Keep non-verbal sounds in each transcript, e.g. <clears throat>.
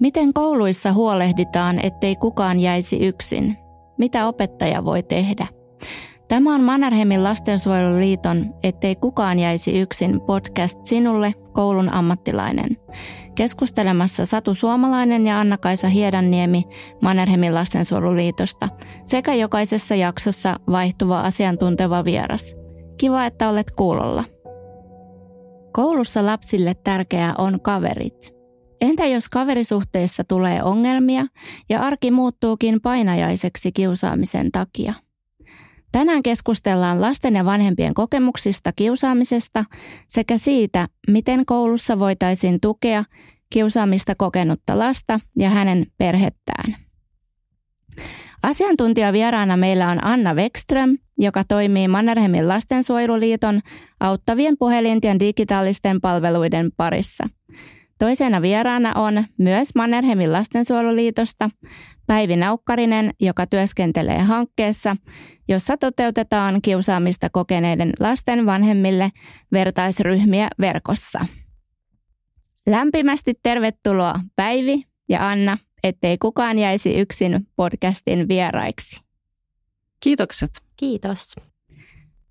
Miten kouluissa huolehditaan, ettei kukaan jäisi yksin? Mitä opettaja voi tehdä? Tämä on Mannerheimin lastensuojeluliiton Ettei kukaan jäisi yksin podcast sinulle, koulun ammattilainen. Keskustelemassa Satu Suomalainen ja Anna-Kaisa Hiedanniemi Mannerheimin lastensuojeluliitosta sekä jokaisessa jaksossa vaihtuva asiantunteva vieras. Kiva, että olet kuulolla. Koulussa lapsille tärkeää on kaverit. Entä jos kaverisuhteissa tulee ongelmia ja arki muuttuukin painajaiseksi kiusaamisen takia? Tänään keskustellaan lasten ja vanhempien kokemuksista kiusaamisesta sekä siitä, miten koulussa voitaisiin tukea kiusaamista kokenutta lasta ja hänen perhettään. Asiantuntijavieraana meillä on Anna Wekström, joka toimii Mannerheimin lastensuojeluliiton auttavien puhelinten digitaalisten palveluiden parissa. Toisena vieraana on myös Mannerheimin lastensuojeluliitosta Päivi Naukkarinen, joka työskentelee hankkeessa, jossa toteutetaan kiusaamista kokeneiden lasten vanhemmille vertaisryhmiä verkossa. Lämpimästi tervetuloa Päivi ja Anna, ettei kukaan jäisi yksin podcastin vieraiksi. Kiitokset. Kiitos.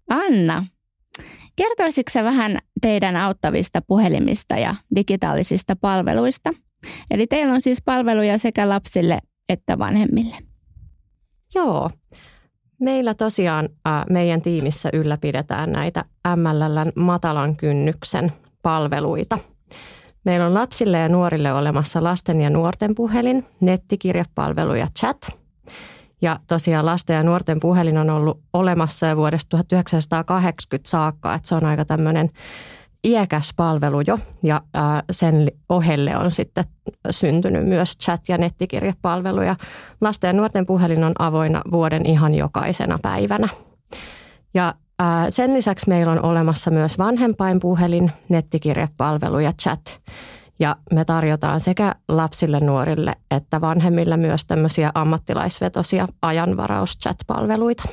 Anna, kertoisitko vähän teidän auttavista puhelimista ja digitaalisista palveluista? Eli teillä on siis palveluja sekä lapsille että vanhemmille. Joo. Meillä tosiaan äh, meidän tiimissä ylläpidetään näitä MLLn matalan kynnyksen palveluita. Meillä on lapsille ja nuorille olemassa lasten ja nuorten puhelin, nettikirjapalvelu ja chat. Ja tosiaan lasten ja nuorten puhelin on ollut olemassa jo vuodesta 1980 saakka, että se on aika tämmöinen iäkäs palvelu jo ja sen ohelle on sitten syntynyt myös chat- ja nettikirjapalveluja. Lasten ja nuorten puhelin on avoinna vuoden ihan jokaisena päivänä. Ja sen lisäksi meillä on olemassa myös vanhempainpuhelin, nettikirjapalvelu ja chat. Ja me tarjotaan sekä lapsille, nuorille että vanhemmille myös tämmöisiä ammattilaisvetosia ajanvarauschat-palveluita.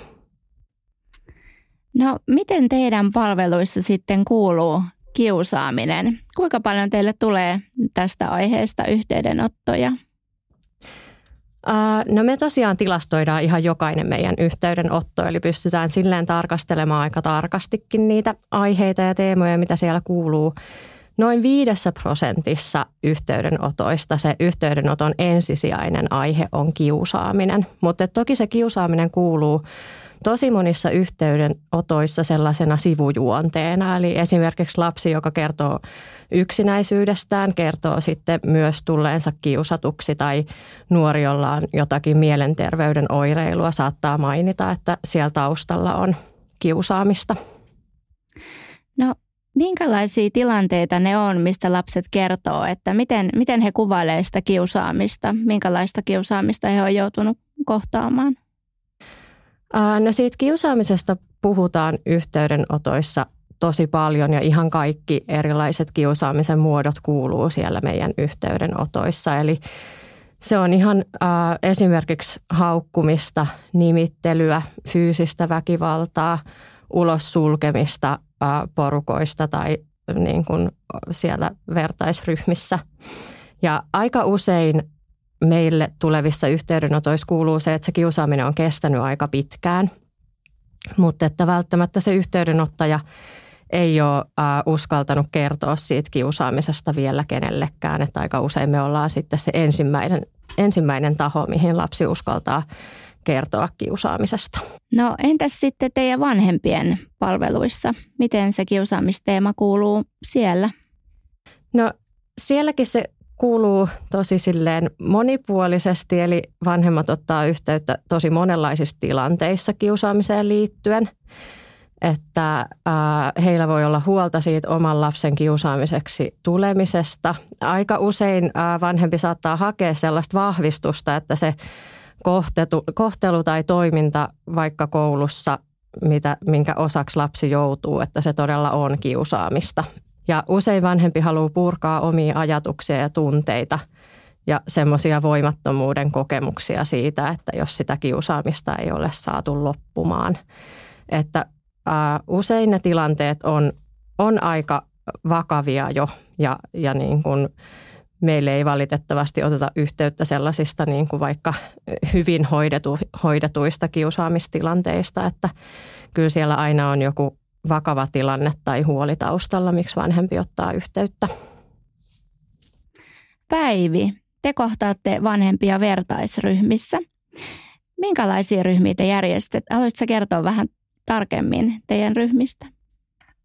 No miten teidän palveluissa sitten kuuluu kiusaaminen. Kuinka paljon teille tulee tästä aiheesta yhteydenottoja? No me tosiaan tilastoidaan ihan jokainen meidän yhteydenotto, eli pystytään silleen tarkastelemaan aika tarkastikin niitä aiheita ja teemoja, mitä siellä kuuluu. Noin viidessä prosentissa yhteydenotoista se yhteydenoton ensisijainen aihe on kiusaaminen, mutta toki se kiusaaminen kuuluu tosi monissa yhteydenotoissa sellaisena sivujuonteena. Eli esimerkiksi lapsi, joka kertoo yksinäisyydestään, kertoo sitten myös tulleensa kiusatuksi tai nuori, jolla on jotakin mielenterveyden oireilua, saattaa mainita, että siellä taustalla on kiusaamista. No minkälaisia tilanteita ne on, mistä lapset kertoo, että miten, miten he kuvailevat sitä kiusaamista, minkälaista kiusaamista he on joutunut kohtaamaan? No siitä kiusaamisesta puhutaan yhteydenotoissa tosi paljon ja ihan kaikki erilaiset kiusaamisen muodot kuuluu siellä meidän yhteydenotoissa. Eli se on ihan äh, esimerkiksi haukkumista, nimittelyä, fyysistä väkivaltaa, ulos sulkemista äh, porukoista tai niin kuin siellä vertaisryhmissä. Ja aika usein meille tulevissa yhteydenotoissa kuuluu se, että se kiusaaminen on kestänyt aika pitkään, mutta että välttämättä se yhteydenottaja ei ole äh, uskaltanut kertoa siitä kiusaamisesta vielä kenellekään. Että aika usein me ollaan sitten se ensimmäinen, ensimmäinen taho, mihin lapsi uskaltaa kertoa kiusaamisesta. No entäs sitten teidän vanhempien palveluissa? Miten se kiusaamisteema kuuluu siellä? No sielläkin se kuuluu tosi silleen monipuolisesti, eli vanhemmat ottaa yhteyttä tosi monenlaisissa tilanteissa kiusaamiseen liittyen. Että äh, heillä voi olla huolta siitä oman lapsen kiusaamiseksi tulemisesta. Aika usein äh, vanhempi saattaa hakea sellaista vahvistusta, että se kohtelu, kohtelu tai toiminta vaikka koulussa, mitä, minkä osaksi lapsi joutuu, että se todella on kiusaamista. Ja usein vanhempi haluaa purkaa omia ajatuksia ja tunteita ja semmoisia voimattomuuden kokemuksia siitä, että jos sitä kiusaamista ei ole saatu loppumaan. Että ää, usein ne tilanteet on, on aika vakavia jo ja, ja niin kuin meille ei valitettavasti oteta yhteyttä sellaisista niin kuin vaikka hyvin hoidetu, hoidetuista kiusaamistilanteista, että kyllä siellä aina on joku vakava tilanne tai huoli taustalla, miksi vanhempi ottaa yhteyttä. Päivi, te kohtaatte vanhempia vertaisryhmissä. Minkälaisia ryhmiä te järjestät? Haluaisitko kertoa vähän tarkemmin teidän ryhmistä?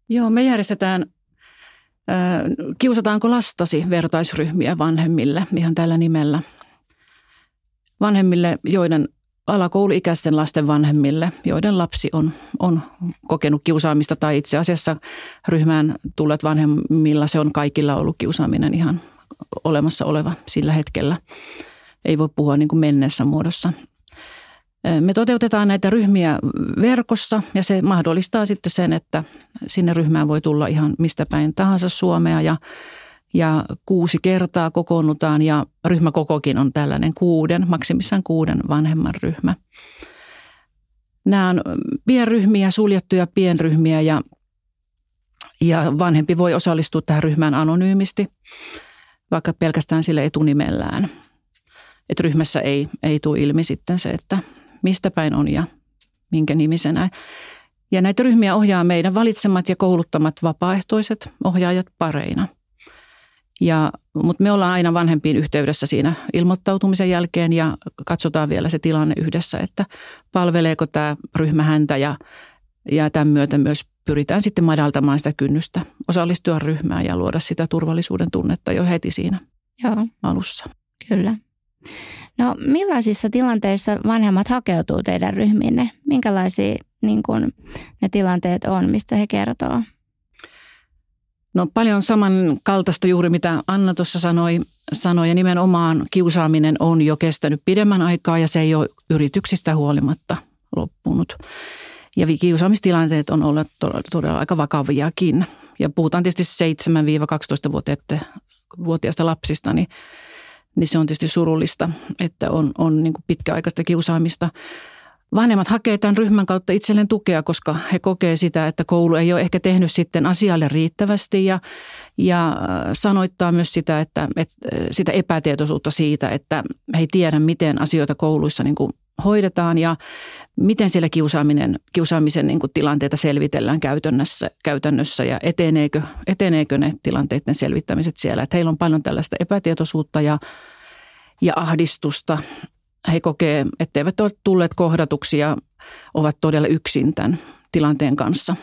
Joo, me järjestetään Kiusataanko lastasi vertaisryhmiä vanhemmille ihan tällä nimellä? Vanhemmille, joiden alakouluikäisten lasten vanhemmille, joiden lapsi on, on kokenut kiusaamista tai itse asiassa ryhmään tulleet vanhemmilla se on kaikilla ollut kiusaaminen ihan olemassa oleva sillä hetkellä. Ei voi puhua niin kuin menneessä muodossa. Me toteutetaan näitä ryhmiä verkossa ja se mahdollistaa sitten sen, että sinne ryhmään voi tulla ihan mistä päin tahansa Suomea ja, ja kuusi kertaa kokoonnutaan ja ryhmäkokokin on tällainen kuuden, maksimissaan kuuden vanhemman ryhmä. Nämä on pienryhmiä, suljettuja pienryhmiä ja, ja vanhempi voi osallistua tähän ryhmään anonyymisti, vaikka pelkästään sille etunimellään. Että ryhmässä ei, ei tule ilmi sitten se, että mistä päin on ja minkä nimisenä. Ja näitä ryhmiä ohjaa meidän valitsemat ja kouluttamat vapaaehtoiset ohjaajat pareina. Ja, mutta me ollaan aina vanhempiin yhteydessä siinä ilmoittautumisen jälkeen ja katsotaan vielä se tilanne yhdessä, että palveleeko tämä ryhmä häntä ja, ja tämän myötä myös pyritään sitten madaltamaan sitä kynnystä osallistua ryhmään ja luoda sitä turvallisuuden tunnetta jo heti siinä Joo. alussa. Kyllä. No millaisissa tilanteissa vanhemmat hakeutuu teidän ryhmiinne? Minkälaisia niin kun, ne tilanteet on, mistä he kertoo? No paljon samankaltaista juuri mitä Anna tuossa sanoi, sanoi ja nimenomaan kiusaaminen on jo kestänyt pidemmän aikaa ja se ei ole yrityksistä huolimatta loppunut. Ja kiusaamistilanteet on todella, todella aika vakaviakin. Ja puhutaan tietysti 7-12-vuotiaista lapsista, niin niin se on tietysti surullista, että on, on niin kuin pitkäaikaista kiusaamista. Vanhemmat hakee tämän ryhmän kautta itselleen tukea, koska he kokee sitä, että koulu ei ole ehkä tehnyt sitten asialle riittävästi ja, ja äh, sanoittaa myös sitä, että, että äh, sitä epätietoisuutta siitä, että he ei tiedä, miten asioita kouluissa niin kuin hoidetaan ja miten siellä kiusaaminen, kiusaamisen niin kuin tilanteita selvitellään käytännössä, käytännössä ja eteneekö, eteneekö ne tilanteiden selvittämiset siellä. Että heillä on paljon tällaista epätietoisuutta ja, ja ahdistusta. He kokee, etteivät ole tulleet kohdatuksi ja ovat todella yksin tämän tilanteen kanssa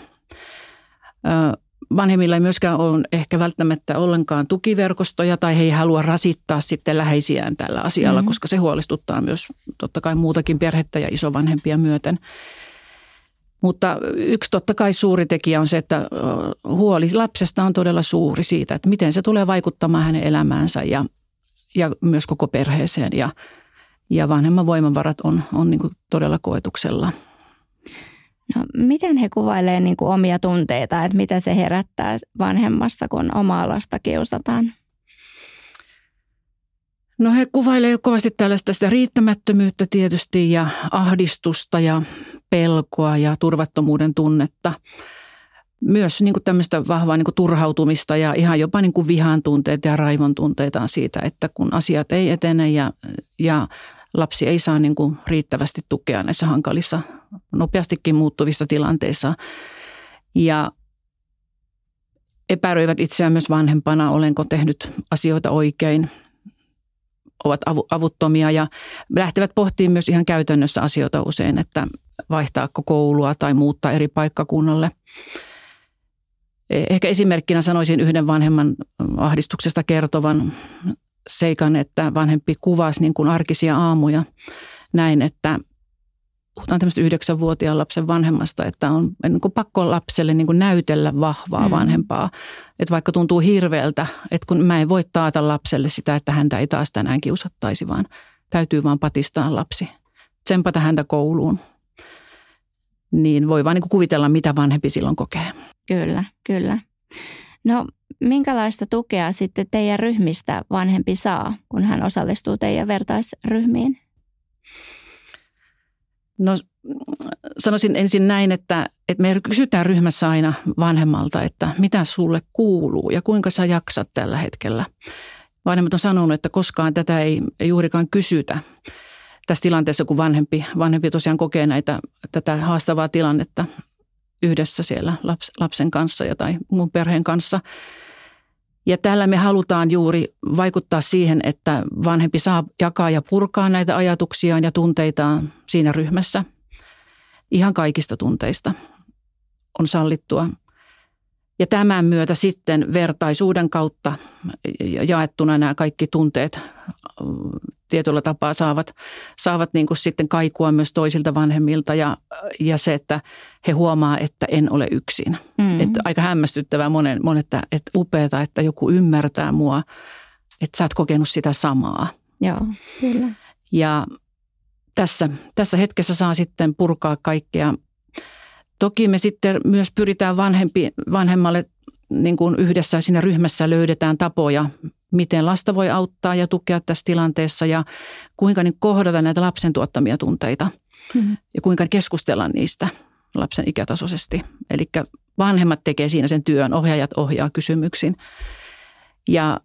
vanhemmilla ei myöskään ole ehkä välttämättä ollenkaan tukiverkostoja tai he ei halua rasittaa sitten läheisiään tällä asialla, mm-hmm. koska se huolestuttaa myös totta kai muutakin perhettä ja isovanhempia myöten. Mutta yksi totta kai suuri tekijä on se, että huoli lapsesta on todella suuri siitä, että miten se tulee vaikuttamaan hänen elämäänsä ja, ja myös koko perheeseen. Ja, ja vanhemman voimavarat on, on niin todella koetuksella. No, miten he kuvailevat niin omia tunteita, että mitä se herättää vanhemmassa, kun omaa lasta kiusataan? No he kuvailevat kovasti tällaista sitä riittämättömyyttä tietysti ja ahdistusta ja pelkoa ja turvattomuuden tunnetta. Myös niin kuin tämmöistä vahvaa niin kuin turhautumista ja ihan jopa niin kuin vihan tunteita ja raivon tunteita siitä, että kun asiat ei etene ja, ja lapsi ei saa niin kuin riittävästi tukea näissä hankalissa, nopeastikin muuttuvissa tilanteissa. Ja epäröivät itseään myös vanhempana, olenko tehnyt asioita oikein, ovat avuttomia ja lähtevät pohtimaan myös ihan käytännössä asioita usein, että vaihtaako koulua tai muuttaa eri paikkakunnalle. Ehkä esimerkkinä sanoisin yhden vanhemman ahdistuksesta kertovan seikan, että vanhempi kuvasi niin kuin arkisia aamuja näin, että puhutaan tämmöistä yhdeksänvuotiaan lapsen vanhemmasta, että on niin kuin pakko lapselle niin kuin näytellä vahvaa mm. vanhempaa. Että vaikka tuntuu hirveältä, että kun mä en voi taata lapselle sitä, että häntä ei taas tänään kiusattaisi, vaan täytyy vaan patistaa lapsi. Tsempata häntä kouluun. Niin voi vaan niin kuin kuvitella, mitä vanhempi silloin kokee. Kyllä, kyllä. No minkälaista tukea sitten teidän ryhmistä vanhempi saa, kun hän osallistuu teidän vertaisryhmiin? No sanoisin ensin näin, että, että me kysytään ryhmässä aina vanhemmalta, että mitä sulle kuuluu ja kuinka sä jaksat tällä hetkellä. vanhemmat on sanonut, että koskaan tätä ei, ei juurikaan kysytä tässä tilanteessa, kun vanhempi, vanhempi tosiaan kokee näitä, tätä haastavaa tilannetta yhdessä siellä laps, lapsen kanssa ja tai muun perheen kanssa. Ja tällä me halutaan juuri vaikuttaa siihen, että vanhempi saa jakaa ja purkaa näitä ajatuksiaan ja tunteitaan siinä ryhmässä. Ihan kaikista tunteista on sallittua. Ja tämän myötä sitten vertaisuuden kautta jaettuna nämä kaikki tunteet tietyllä tapaa saavat, saavat niin kuin sitten kaikua myös toisilta vanhemmilta ja, ja se, että he huomaa, että en ole yksin. Mm. Että aika hämmästyttävää monen, monet, että, että upeata, että joku ymmärtää mua, että sä oot kokenut sitä samaa. Joo, kyllä. Ja tässä, tässä hetkessä saa sitten purkaa kaikkea. Toki me sitten myös pyritään vanhempi, vanhemmalle niin kuin yhdessä siinä ryhmässä löydetään tapoja, miten lasta voi auttaa ja tukea tässä tilanteessa ja kuinka niin kohdata näitä lapsen tuottamia tunteita mm-hmm. ja kuinka keskustella niistä lapsen ikätasoisesti. Eli vanhemmat tekee siinä sen työn, ohjaajat ohjaa kysymyksiin. Ja,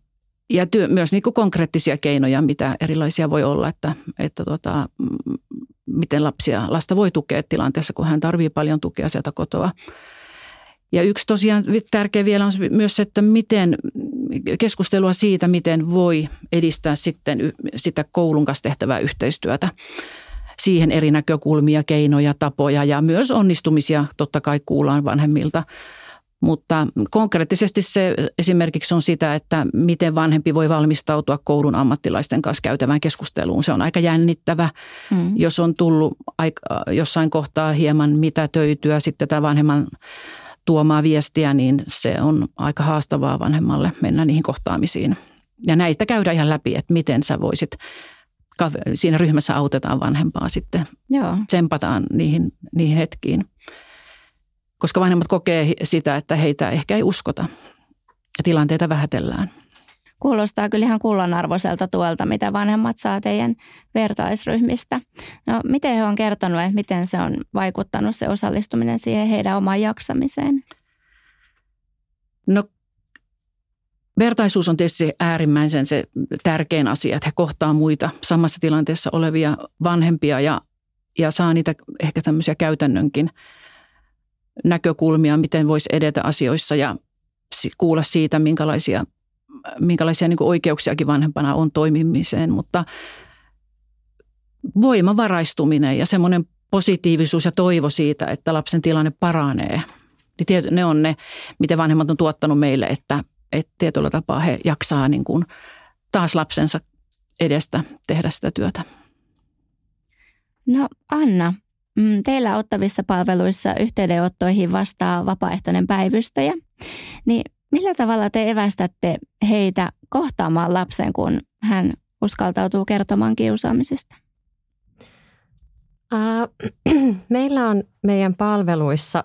ja työ, myös niin kuin konkreettisia keinoja, mitä erilaisia voi olla, että, että tota, miten lapsia, lasta voi tukea tilanteessa, kun hän tarvitsee paljon tukea sieltä kotoa. Ja yksi tosiaan tärkeä vielä on myös se, että miten keskustelua siitä, miten voi edistää sitten sitä koulun kanssa tehtävää yhteistyötä. Siihen eri näkökulmia, keinoja, tapoja ja myös onnistumisia totta kai kuullaan vanhemmilta. Mutta konkreettisesti se esimerkiksi on sitä, että miten vanhempi voi valmistautua koulun ammattilaisten kanssa käytävään keskusteluun. Se on aika jännittävä, mm. jos on tullut jossain kohtaa hieman mitä töytyä sitten tämä vanhemman tuomaa viestiä, niin se on aika haastavaa vanhemmalle mennä niihin kohtaamisiin. Ja näitä käydään ihan läpi, että miten sä voisit, siinä ryhmässä autetaan vanhempaa sitten, Joo. tsempataan niihin, niihin hetkiin. Koska vanhemmat kokee sitä, että heitä ehkä ei uskota ja tilanteita vähätellään. Kuulostaa kyllä ihan kullanarvoiselta tuolta, mitä vanhemmat saa teidän vertaisryhmistä. No, miten he on kertonut, että miten se on vaikuttanut se osallistuminen siihen heidän omaan jaksamiseen? No vertaisuus on tietysti äärimmäisen se tärkein asia, että he kohtaa muita samassa tilanteessa olevia vanhempia ja, ja saa niitä ehkä tämmöisiä käytännönkin näkökulmia, miten voisi edetä asioissa ja kuulla siitä, minkälaisia minkälaisia niin oikeuksiakin vanhempana on toimimiseen, mutta voimavaraistuminen ja semmoinen positiivisuus ja toivo siitä, että lapsen tilanne paranee, niin tiety, ne on ne, miten vanhemmat on tuottanut meille, että, että tietyllä tapaa he jaksaa niin kuin taas lapsensa edestä tehdä sitä työtä. No Anna, mm, teillä ottavissa palveluissa yhteydenottoihin vastaa vapaaehtoinen päivystäjä. Niin Millä tavalla te evästätte heitä kohtaamaan lapsen, kun hän uskaltautuu kertomaan kiusaamisesta? <clears throat> Meillä on meidän palveluissa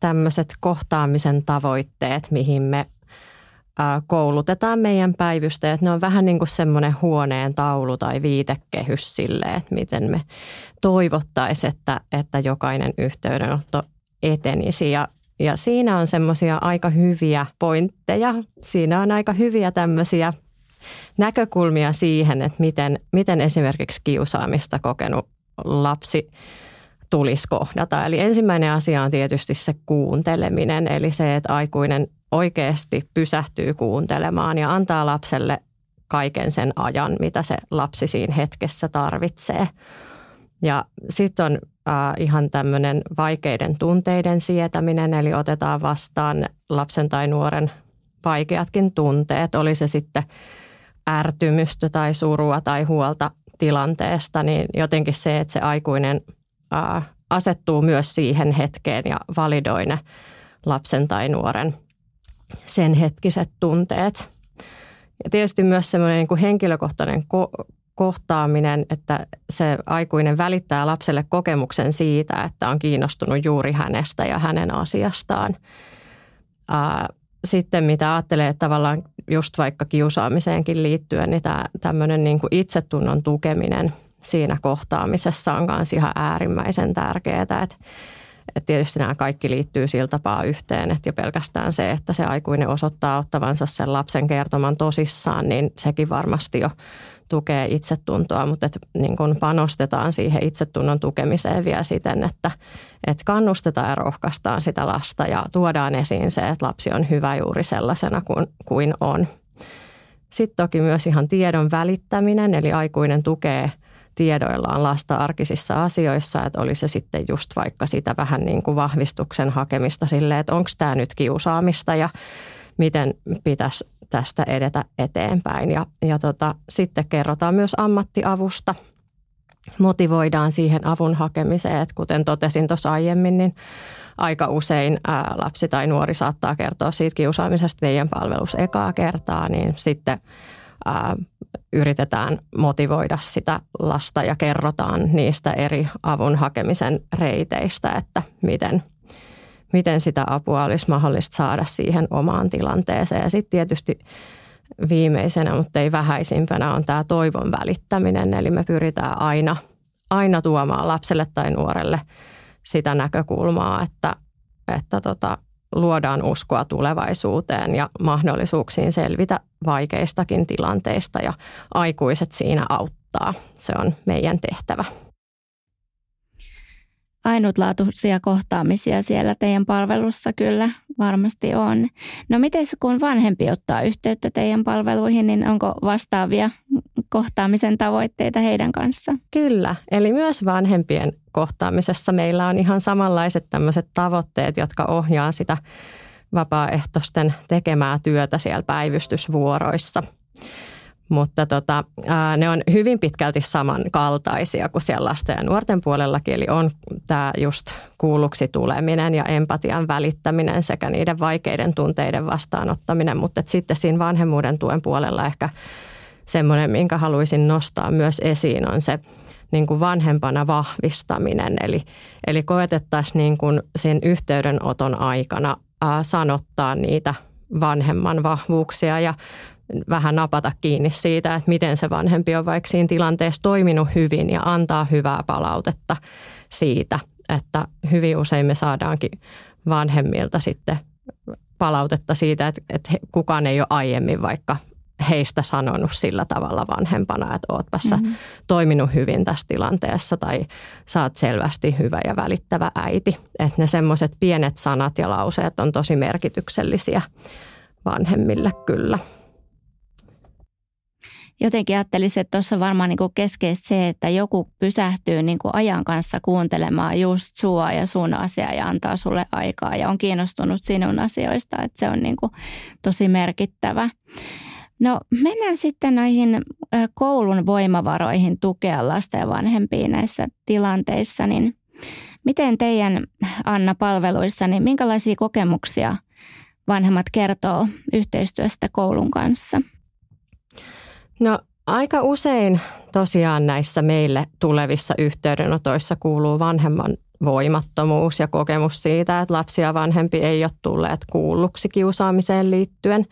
tämmöiset kohtaamisen tavoitteet, mihin me koulutetaan meidän päivystäjät. Ne on vähän niin kuin semmoinen huoneen taulu tai viitekehys sille, että miten me toivottaisiin, että, että jokainen yhteydenotto etenisi. Ja ja siinä on semmoisia aika hyviä pointteja. Siinä on aika hyviä tämmöisiä näkökulmia siihen, että miten, miten esimerkiksi kiusaamista kokenut lapsi tulisi kohdata. Eli ensimmäinen asia on tietysti se kuunteleminen, eli se, että aikuinen oikeasti pysähtyy kuuntelemaan ja antaa lapselle kaiken sen ajan, mitä se lapsi siinä hetkessä tarvitsee. Ja sitten on äh, ihan tämmöinen vaikeiden tunteiden sietäminen, eli otetaan vastaan lapsen tai nuoren vaikeatkin tunteet, oli se sitten ärtymystä tai surua tai huolta tilanteesta, niin jotenkin se, että se aikuinen äh, asettuu myös siihen hetkeen ja validoi ne lapsen tai nuoren sen hetkiset tunteet. Ja tietysti myös semmoinen niin kuin henkilökohtainen ko- kohtaaminen, että se aikuinen välittää lapselle kokemuksen siitä, että on kiinnostunut juuri hänestä ja hänen asiastaan. Sitten mitä ajattelee, että tavallaan just vaikka kiusaamiseenkin liittyen, niin tämä tämmöinen niin kuin itsetunnon tukeminen siinä kohtaamisessa on myös ihan äärimmäisen tärkeää. Että, että tietysti nämä kaikki liittyy sillä tapaa yhteen, että jo pelkästään se, että se aikuinen osoittaa ottavansa sen lapsen kertoman tosissaan, niin sekin varmasti jo tukee itsetuntoa, mutta että niin kun panostetaan siihen itsetunnon tukemiseen vielä siten, että, että kannustetaan ja rohkaistaan sitä lasta ja tuodaan esiin se, että lapsi on hyvä juuri sellaisena kuin, kuin on. Sitten toki myös ihan tiedon välittäminen, eli aikuinen tukee tiedoillaan lasta arkisissa asioissa, että oli se sitten just vaikka sitä vähän niin kuin vahvistuksen hakemista silleen, että onko tämä nyt kiusaamista ja miten pitäisi tästä edetä eteenpäin. Ja, ja tota, sitten kerrotaan myös ammattiavusta, motivoidaan siihen avun hakemiseen, että kuten totesin tuossa aiemmin, niin aika usein ää, lapsi tai nuori saattaa kertoa siitä kiusaamisesta meidän palvelus ekaa kertaa, niin sitten ää, yritetään motivoida sitä lasta ja kerrotaan niistä eri avun hakemisen reiteistä, että miten, miten sitä apua olisi mahdollista saada siihen omaan tilanteeseen. Ja sitten tietysti viimeisenä, mutta ei vähäisimpänä, on tämä toivon välittäminen. Eli me pyritään aina, aina tuomaan lapselle tai nuorelle – sitä näkökulmaa, että, että tota, luodaan uskoa tulevaisuuteen ja mahdollisuuksiin selvitä vaikeistakin tilanteista ja aikuiset siinä auttaa. Se on meidän tehtävä ainutlaatuisia kohtaamisia siellä teidän palvelussa kyllä varmasti on. No miten kun vanhempi ottaa yhteyttä teidän palveluihin, niin onko vastaavia kohtaamisen tavoitteita heidän kanssa? Kyllä, eli myös vanhempien kohtaamisessa meillä on ihan samanlaiset tämmöiset tavoitteet, jotka ohjaa sitä vapaaehtoisten tekemää työtä siellä päivystysvuoroissa – mutta tota, ää, ne on hyvin pitkälti samankaltaisia kuin siellä lasten ja nuorten puolellakin. Eli on tämä just kuulluksi tuleminen ja empatian välittäminen sekä niiden vaikeiden tunteiden vastaanottaminen. Mutta sitten siinä vanhemmuuden tuen puolella ehkä semmoinen, minkä haluaisin nostaa myös esiin, on se niin kuin vanhempana vahvistaminen. Eli, eli koetettaisiin niin kuin sen yhteydenoton aikana ää, sanottaa niitä vanhemman vahvuuksia ja vähän napata kiinni siitä, että miten se vanhempi on vaikka siinä tilanteessa toiminut hyvin ja antaa hyvää palautetta siitä, että hyvin usein me saadaankin vanhemmilta sitten palautetta siitä, että, että kukaan ei ole aiemmin vaikka heistä sanonut sillä tavalla vanhempana, että oot tässä mm-hmm. toiminut hyvin tässä tilanteessa tai saat selvästi hyvä ja välittävä äiti. Että ne semmoiset pienet sanat ja lauseet on tosi merkityksellisiä vanhemmille kyllä jotenkin ajattelisin, että tuossa varmaan niin keskeistä se, että joku pysähtyy niin kuin ajan kanssa kuuntelemaan just sua ja sun asiaa ja antaa sulle aikaa ja on kiinnostunut sinun asioista, että se on niin kuin tosi merkittävä. No mennään sitten noihin koulun voimavaroihin tukea lasten ja vanhempia näissä tilanteissa, niin miten teidän Anna palveluissa, niin minkälaisia kokemuksia vanhemmat kertoo yhteistyöstä koulun kanssa? No aika usein tosiaan näissä meille tulevissa yhteydenotoissa kuuluu vanhemman voimattomuus ja kokemus siitä, että lapsi ja vanhempi ei ole tulleet kuulluksi kiusaamiseen liittyen.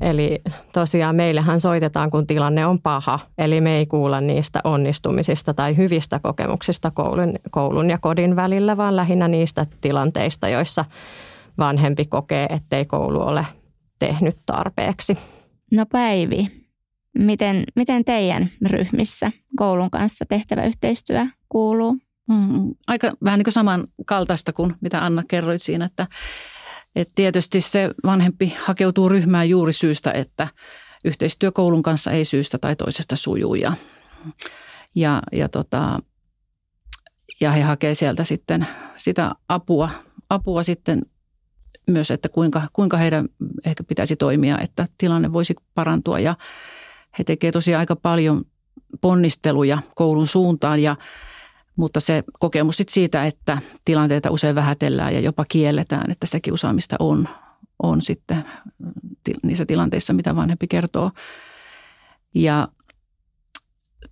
Eli tosiaan meillähän soitetaan, kun tilanne on paha. Eli me ei kuulla niistä onnistumisista tai hyvistä kokemuksista koulun, koulun ja kodin välillä, vaan lähinnä niistä tilanteista, joissa vanhempi kokee, ettei koulu ole tehnyt tarpeeksi. No Päivi, Miten, miten teidän ryhmissä koulun kanssa tehtävä yhteistyö kuuluu? Mm, aika vähän niin kuin samankaltaista kuin mitä Anna kerroit siinä, että, että tietysti se vanhempi hakeutuu ryhmään juuri syystä, että yhteistyö koulun kanssa ei syystä tai toisesta sujuu ja, ja, ja, tota, ja he hakee sieltä sitten sitä apua, apua sitten myös, että kuinka, kuinka heidän ehkä pitäisi toimia, että tilanne voisi parantua ja he tekevät tosiaan aika paljon ponnisteluja koulun suuntaan ja mutta se kokemus sit siitä, että tilanteita usein vähätellään ja jopa kielletään, että sitä kiusaamista on, on sitten niissä tilanteissa, mitä vanhempi kertoo. Ja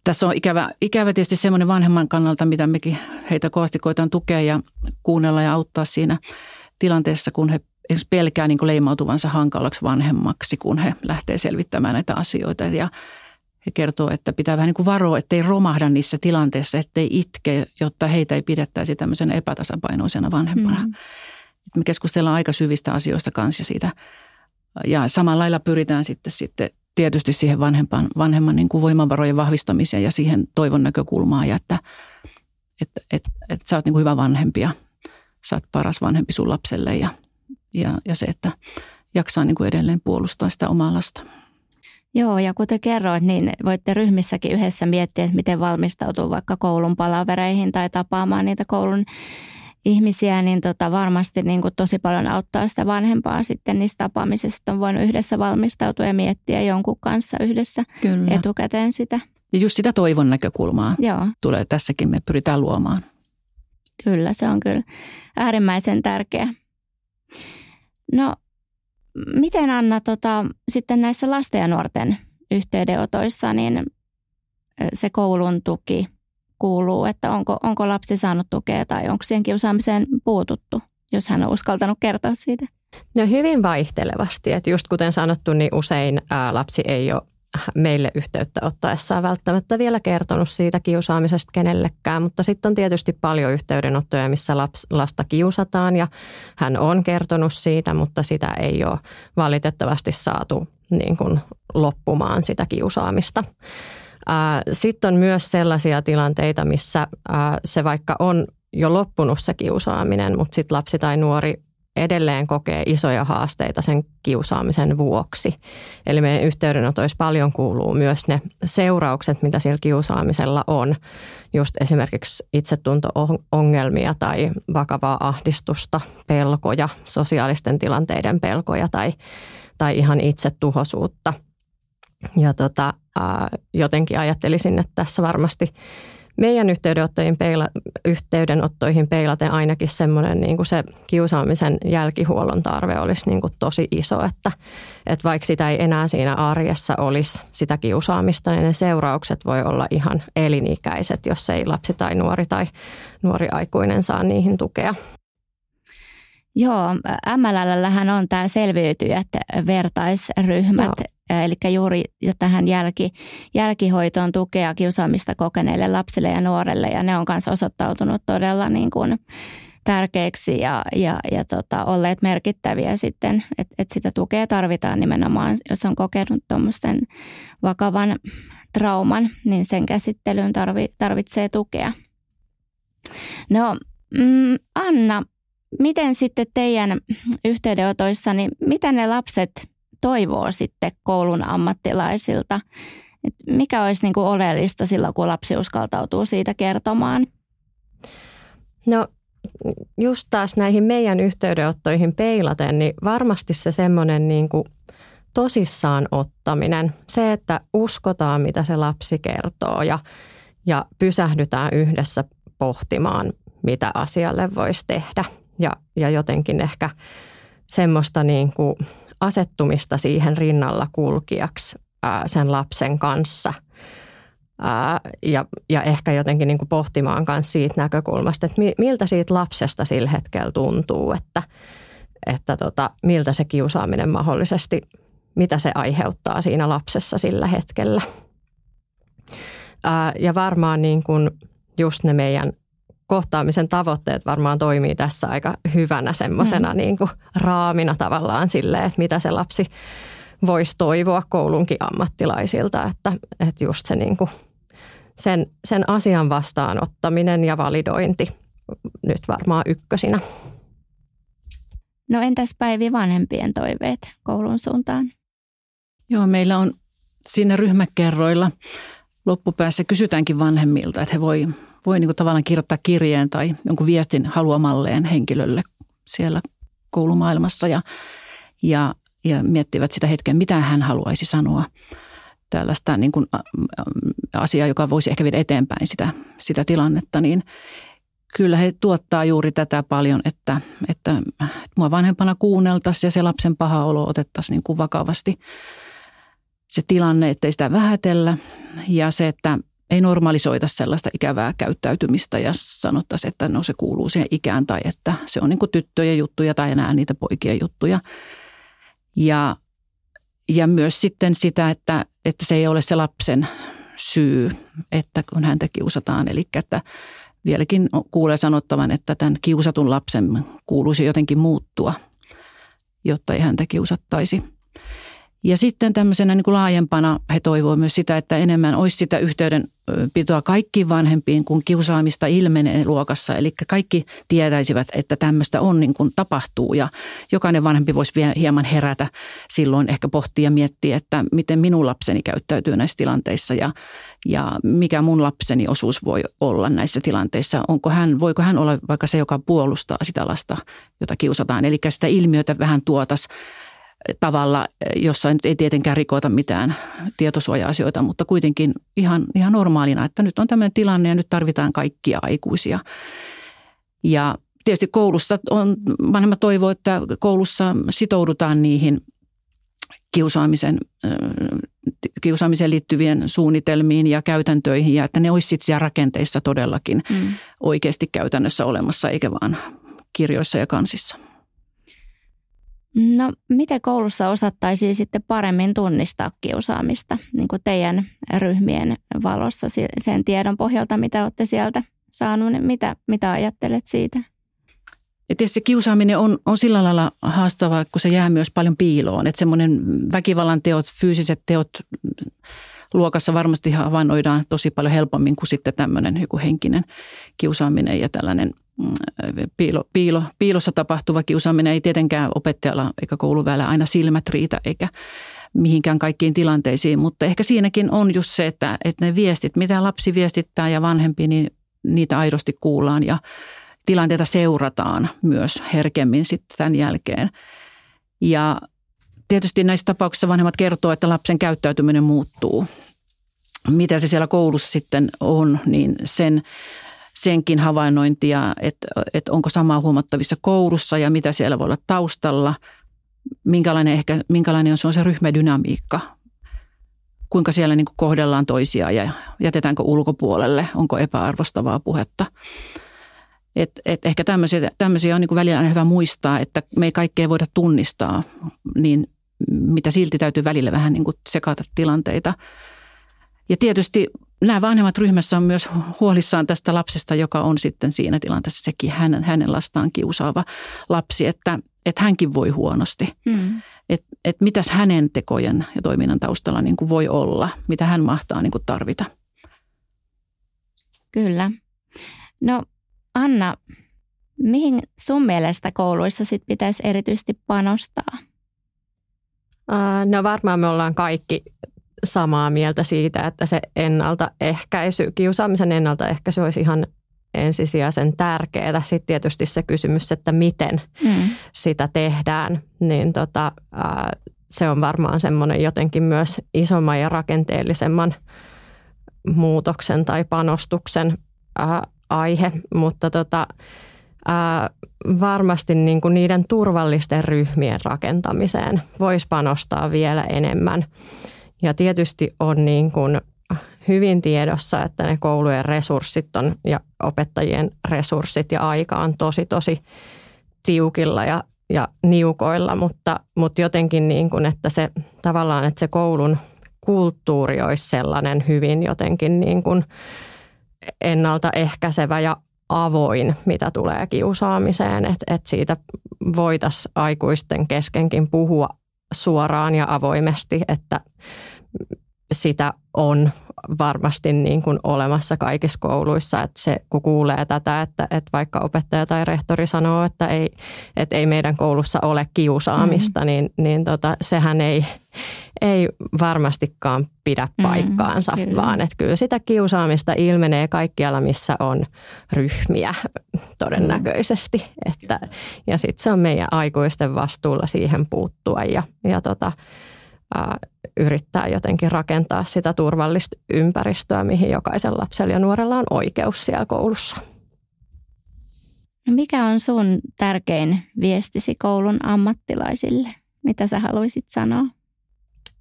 tässä on ikävä, ikävä tietysti semmoinen vanhemman kannalta, mitä mekin heitä kovasti koetaan tukea ja kuunnella ja auttaa siinä tilanteessa, kun he pelkää niin leimautuvansa hankalaksi vanhemmaksi, kun he lähtee selvittämään näitä asioita. Ja he kertoo, että pitää vähän niin kuin varoa, ettei romahda niissä tilanteissa, ettei itke, jotta heitä ei pidettäisi tämmöisenä epätasapainoisena vanhempana. Mm. Me keskustellaan aika syvistä asioista kanssa siitä. Ja samalla lailla pyritään sitten, sitten tietysti siihen vanhempan, vanhemman niin kuin voimavarojen vahvistamiseen ja siihen toivon näkökulmaan ja että, että, että, että sä oot niin kuin hyvä vanhempi ja sä oot paras vanhempi sun lapselle ja, ja, ja se, että jaksaa niin kuin edelleen puolustaa sitä omaa lasta. Joo, ja kuten kerroit, niin voitte ryhmissäkin yhdessä miettiä, että miten valmistautuu vaikka koulun palavereihin tai tapaamaan niitä koulun ihmisiä, niin tota varmasti niin kuin tosi paljon auttaa sitä vanhempaa sitten niistä tapaamisista. On voinut yhdessä valmistautua ja miettiä jonkun kanssa yhdessä kyllä. etukäteen sitä. Ja just sitä toivon näkökulmaa Joo. tulee tässäkin, me pyritään luomaan. Kyllä, se on kyllä äärimmäisen tärkeä. No, miten Anna tota, sitten näissä lasten ja nuorten yhteydenotoissa, niin se koulun tuki – kuuluu, että onko, onko lapsi saanut tukea tai onko siihen kiusaamiseen puututtu, jos hän on uskaltanut kertoa siitä? No hyvin vaihtelevasti, että just kuten sanottu, niin usein ää, lapsi ei ole meille yhteyttä ottaessaan välttämättä vielä kertonut siitä kiusaamisesta kenellekään, mutta sitten on tietysti paljon yhteydenottoja, missä laps, lasta kiusataan ja hän on kertonut siitä, mutta sitä ei ole valitettavasti saatu niin kuin loppumaan sitä kiusaamista. Sitten on myös sellaisia tilanteita, missä se vaikka on jo loppunut se kiusaaminen, mutta sitten lapsi tai nuori edelleen kokee isoja haasteita sen kiusaamisen vuoksi. Eli meidän yhteydenotoissa paljon kuuluu myös ne seuraukset, mitä sillä kiusaamisella on. Just esimerkiksi itsetunto-ongelmia tai vakavaa ahdistusta, pelkoja, sosiaalisten tilanteiden pelkoja tai, tai ihan itsetuhoisuutta. Ja tota, jotenkin ajattelisin, että tässä varmasti meidän yhteydenottoihin, peila, yhteydenottoihin peilaten ainakin semmoinen niin kuin se kiusaamisen jälkihuollon tarve olisi niin kuin tosi iso, että, että vaikka sitä ei enää siinä arjessa olisi sitä kiusaamista, niin ne seuraukset voi olla ihan elinikäiset, jos ei lapsi tai nuori tai nuori aikuinen saa niihin tukea. Joo, MLLlähän on tämä selviytyjät vertaisryhmät, Joo. Eli juuri tähän jälki, jälkihoitoon tukea kiusaamista kokeneille lapsille ja nuorelle. Ja ne on myös osoittautunut todella niin kuin tärkeiksi ja, ja, ja tota, olleet merkittäviä sitten, että et sitä tukea tarvitaan nimenomaan, jos on kokenut tuommoisten vakavan trauman, niin sen käsittelyyn tarvi, tarvitsee tukea. No mm, Anna, miten sitten teidän yhteydenotoissa, niin mitä ne lapset toivoo sitten koulun ammattilaisilta? Et mikä olisi niin kuin oleellista silloin, kun lapsi uskaltautuu siitä kertomaan? No just taas näihin meidän yhteydenottoihin peilaten, niin varmasti se semmoinen niin kuin tosissaan ottaminen, se, että uskotaan, mitä se lapsi kertoo ja, ja pysähdytään yhdessä pohtimaan, mitä asialle voisi tehdä. Ja, ja jotenkin ehkä semmoista niin kuin asettumista siihen rinnalla kulkijaksi ää, sen lapsen kanssa. Ää, ja, ja ehkä jotenkin niin kuin pohtimaan myös siitä näkökulmasta, että miltä siitä lapsesta sillä hetkellä tuntuu, että, että tota, miltä se kiusaaminen mahdollisesti, mitä se aiheuttaa siinä lapsessa sillä hetkellä. Ää, ja varmaan niin kuin just ne meidän kohtaamisen tavoitteet varmaan toimii tässä aika hyvänä semmoisena mm. niin kuin raamina tavallaan sille, että mitä se lapsi voisi toivoa koulunkin ammattilaisilta, että, että just se niin kuin sen, sen asian vastaanottaminen ja validointi nyt varmaan ykkösinä. No entäs Päivi vanhempien toiveet koulun suuntaan? Joo, meillä on siinä ryhmäkerroilla loppupäässä kysytäänkin vanhemmilta, että he voi voi niin kuin tavallaan kirjoittaa kirjeen tai jonkun viestin haluamalleen henkilölle siellä koulumaailmassa ja, ja, ja miettivät sitä hetken, mitä hän haluaisi sanoa. Tällaista niin kuin asiaa, joka voisi ehkä viedä eteenpäin sitä, sitä tilannetta, niin kyllä he tuottaa juuri tätä paljon, että, että, että mua vanhempana kuunneltaisiin ja se lapsen paha olo otettaisiin niin kuin vakavasti se tilanne, ettei sitä vähätellä ja se, että ei normalisoita sellaista ikävää käyttäytymistä ja sanottaisiin, että no se kuuluu siihen ikään tai että se on niin kuin tyttöjen juttuja tai enää niitä poikien juttuja. Ja, ja myös sitten sitä, että, että se ei ole se lapsen syy, että kun häntä kiusataan. Eli että vieläkin kuulee sanottavan, että tämän kiusatun lapsen kuuluisi jotenkin muuttua, jotta ei häntä kiusattaisi. Ja sitten tämmöisenä niin kuin laajempana he toivovat myös sitä, että enemmän olisi sitä yhteydenpitoa kaikkiin vanhempiin, kun kiusaamista ilmenee luokassa. Eli kaikki tietäisivät, että tämmöistä on niin kuin tapahtuu ja jokainen vanhempi voisi vielä hieman herätä silloin, ehkä pohtia ja miettiä, että miten minun lapseni käyttäytyy näissä tilanteissa ja, ja mikä mun lapseni osuus voi olla näissä tilanteissa. Onko hän, voiko hän olla vaikka se, joka puolustaa sitä lasta, jota kiusataan. Eli sitä ilmiötä vähän tuotas tavalla, jossa nyt ei tietenkään rikota mitään tietosuoja-asioita, mutta kuitenkin ihan, ihan normaalina, että nyt on tämmöinen tilanne ja nyt tarvitaan kaikkia aikuisia. Ja tietysti koulussa on, vanhemmat toivoo, että koulussa sitoudutaan niihin kiusaamisen, kiusaamiseen liittyvien suunnitelmiin ja käytäntöihin ja että ne olisivat siellä rakenteissa todellakin mm. oikeasti käytännössä olemassa eikä vaan kirjoissa ja kansissa. No, miten koulussa osattaisiin sitten paremmin tunnistaa kiusaamista niin kuin teidän ryhmien valossa sen tiedon pohjalta, mitä olette sieltä saanut, niin mitä, mitä ajattelet siitä? Ja tietysti kiusaaminen on, on sillä lailla haastavaa, kun se jää myös paljon piiloon. Että semmoinen väkivallan teot, fyysiset teot luokassa varmasti havainnoidaan tosi paljon helpommin kuin sitten tämmöinen joku henkinen kiusaaminen ja tällainen – piilo, piilo, piilossa tapahtuva kiusaaminen ei tietenkään opettajalla eikä kouluväellä aina silmät riitä eikä mihinkään kaikkiin tilanteisiin, mutta ehkä siinäkin on just se, että, että ne viestit, mitä lapsi viestittää ja vanhempi, niin niitä aidosti kuullaan ja tilanteita seurataan myös herkemmin sitten tämän jälkeen. Ja tietysti näissä tapauksissa vanhemmat kertoo, että lapsen käyttäytyminen muuttuu. Mitä se siellä koulussa sitten on, niin sen senkin havainnointia, että, että onko samaa huomattavissa koulussa ja mitä siellä voi olla taustalla, minkälainen, ehkä, minkälainen on se, on se ryhmädynamiikka, kuinka siellä niin kuin kohdellaan toisia ja jätetäänkö ulkopuolelle, onko epäarvostavaa puhetta. Et, et ehkä tämmöisiä, tämmöisiä on niin kuin välillä hyvä muistaa, että me ei kaikkea voida tunnistaa, niin mitä silti täytyy välillä vähän niin kuin sekata tilanteita. Ja tietysti nämä vanhemmat ryhmässä on myös huolissaan tästä lapsesta, joka on sitten siinä tilanteessa sekin hänen, hänen lastaan kiusaava lapsi, että, että hänkin voi huonosti. Mm. Että et mitäs hänen tekojen ja toiminnan taustalla niin kuin voi olla, mitä hän mahtaa niin kuin tarvita. Kyllä. No Anna, mihin sun mielestä kouluissa sit pitäisi erityisesti panostaa? No varmaan me ollaan kaikki samaa mieltä siitä, että se ennaltaehkäisy, kiusaamisen ennaltaehkäisy olisi ihan ensisijaisen tärkeää. Sitten tietysti se kysymys, että miten mm. sitä tehdään, niin tota, ää, se on varmaan semmoinen jotenkin myös isomman ja rakenteellisemman muutoksen tai panostuksen ää, aihe, mutta tota, ää, varmasti niin kuin niiden turvallisten ryhmien rakentamiseen voisi panostaa vielä enemmän. Ja tietysti on niin kuin hyvin tiedossa, että ne koulujen resurssit on ja opettajien resurssit ja aika on tosi tosi tiukilla ja, ja niukoilla, mutta, mutta jotenkin niin kuin, että se tavallaan, että se koulun kulttuuri olisi sellainen hyvin jotenkin niin kuin ennaltaehkäisevä ja avoin, mitä tulee kiusaamiseen, että, että siitä voitaisiin aikuisten keskenkin puhua suoraan ja avoimesti, että sitä on varmasti niin kuin olemassa kaikissa kouluissa, että se, kun kuulee tätä, että, että vaikka opettaja tai rehtori sanoo, että ei, että ei meidän koulussa ole kiusaamista, mm. niin, niin tota, sehän ei, ei varmastikaan pidä mm, paikkaansa, mm, vaan että kyllä sitä kiusaamista ilmenee kaikkialla, missä on ryhmiä <laughs> todennäköisesti. Mm. Että, ja sitten se on meidän aikuisten vastuulla siihen puuttua ja, ja tota, yrittää jotenkin rakentaa sitä turvallista ympäristöä, mihin jokaisen lapsella ja nuorella on oikeus siellä koulussa. No mikä on sun tärkein viestisi koulun ammattilaisille? Mitä sä haluaisit sanoa?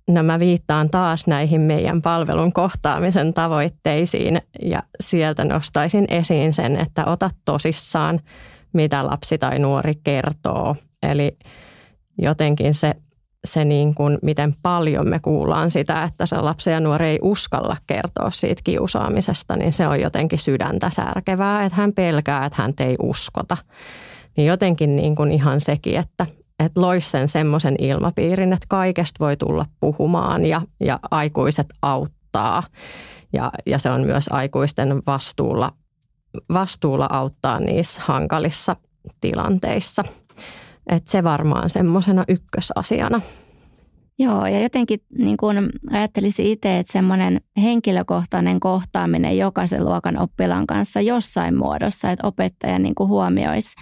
No mä viittaan taas näihin meidän palvelun kohtaamisen tavoitteisiin ja sieltä nostaisin esiin sen, että ota tosissaan, mitä lapsi tai nuori kertoo. Eli jotenkin se se niin kuin, miten paljon me kuullaan sitä, että se lapsi ja nuori ei uskalla kertoa siitä kiusaamisesta, niin se on jotenkin sydäntä särkevää, että hän pelkää, että hän ei uskota. Niin jotenkin niin kuin ihan sekin, että, että loisi sen semmoisen ilmapiirin, että kaikesta voi tulla puhumaan ja, ja aikuiset auttaa. Ja, ja se on myös aikuisten vastuulla, vastuulla auttaa niissä hankalissa tilanteissa. Et se varmaan semmoisena ykkösasiana. Joo, ja jotenkin niin kuin ajattelisin itse, että semmoinen henkilökohtainen kohtaaminen jokaisen luokan oppilaan kanssa jossain muodossa, että opettaja niin kuin huomioisi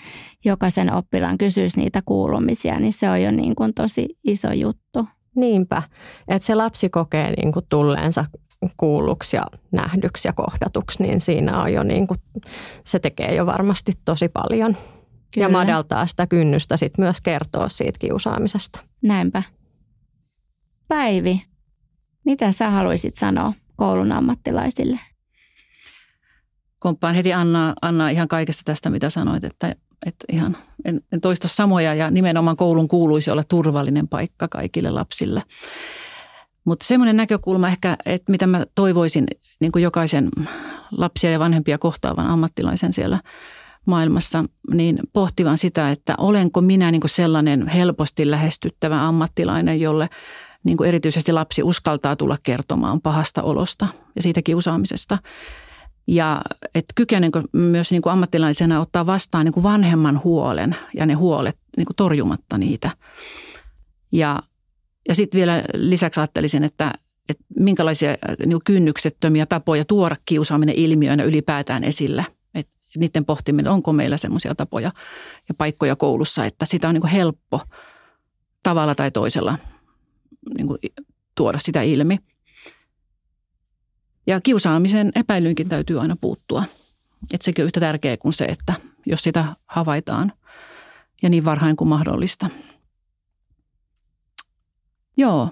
jokaisen oppilaan, kysyisi niitä kuulumisia, niin se on jo niin kuin tosi iso juttu. Niinpä, että se lapsi kokee niin kuin tulleensa kuulluksi ja nähdyksi ja kohdatuksi, niin siinä on jo niin kuin, se tekee jo varmasti tosi paljon. Kyllä. Ja madaltaa sitä kynnystä sit myös kertoa siitä kiusaamisesta. Näinpä. Päivi, mitä sä haluaisit sanoa koulun ammattilaisille? Komppaan heti Anna, Anna ihan kaikesta tästä, mitä sanoit, että, että ihan en, en toista samoja ja nimenomaan koulun kuuluisi olla turvallinen paikka kaikille lapsille. Mutta semmoinen näkökulma ehkä, että mitä mä toivoisin niin kuin jokaisen lapsia ja vanhempia kohtaavan ammattilaisen siellä maailmassa, niin pohtivan sitä, että olenko minä niin kuin sellainen helposti lähestyttävä ammattilainen, jolle niin kuin erityisesti lapsi uskaltaa tulla kertomaan pahasta olosta ja siitä kiusaamisesta. Ja että kykenenkö myös niin kuin ammattilaisena ottaa vastaan niin kuin vanhemman huolen ja ne huolet niin kuin torjumatta niitä. Ja, ja sitten vielä lisäksi ajattelisin, että, että minkälaisia niin kynnyksettömiä tapoja tuoda kiusaaminen ilmiönä ylipäätään esille. Että niiden pohtiminen, onko meillä semmoisia tapoja ja paikkoja koulussa, että sitä on niin kuin helppo tavalla tai toisella niin kuin tuoda sitä ilmi. Ja kiusaamisen epäilyynkin täytyy aina puuttua. Että sekin on yhtä tärkeää kuin se, että jos sitä havaitaan ja niin varhain kuin mahdollista. Joo,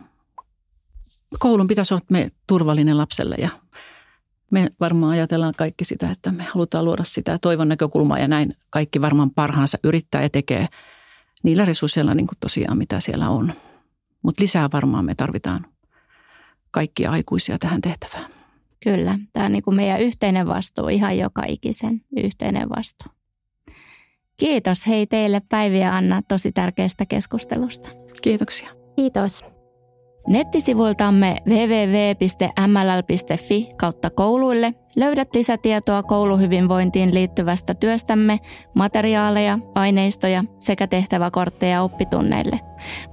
koulun pitäisi olla me turvallinen lapselle ja me varmaan ajatellaan kaikki sitä, että me halutaan luoda sitä toivon näkökulmaa ja näin kaikki varmaan parhaansa yrittää ja tekee niillä resursseilla niin kuin tosiaan mitä siellä on. Mutta lisää varmaan me tarvitaan kaikkia aikuisia tähän tehtävään. Kyllä, tämä on niin kuin meidän yhteinen vastuu, ihan joka ikisen yhteinen vastuu. Kiitos hei teille Päivi ja Anna tosi tärkeästä keskustelusta. Kiitoksia. Kiitos. Nettisivuiltamme www.mll.fi kautta kouluille löydät lisätietoa kouluhyvinvointiin liittyvästä työstämme, materiaaleja, aineistoja sekä tehtäväkortteja oppitunneille.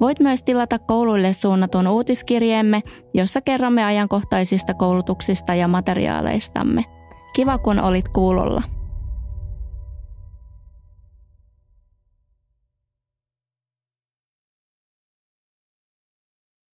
Voit myös tilata kouluille suunnatun uutiskirjeemme, jossa kerromme ajankohtaisista koulutuksista ja materiaaleistamme. Kiva kun olit kuulolla.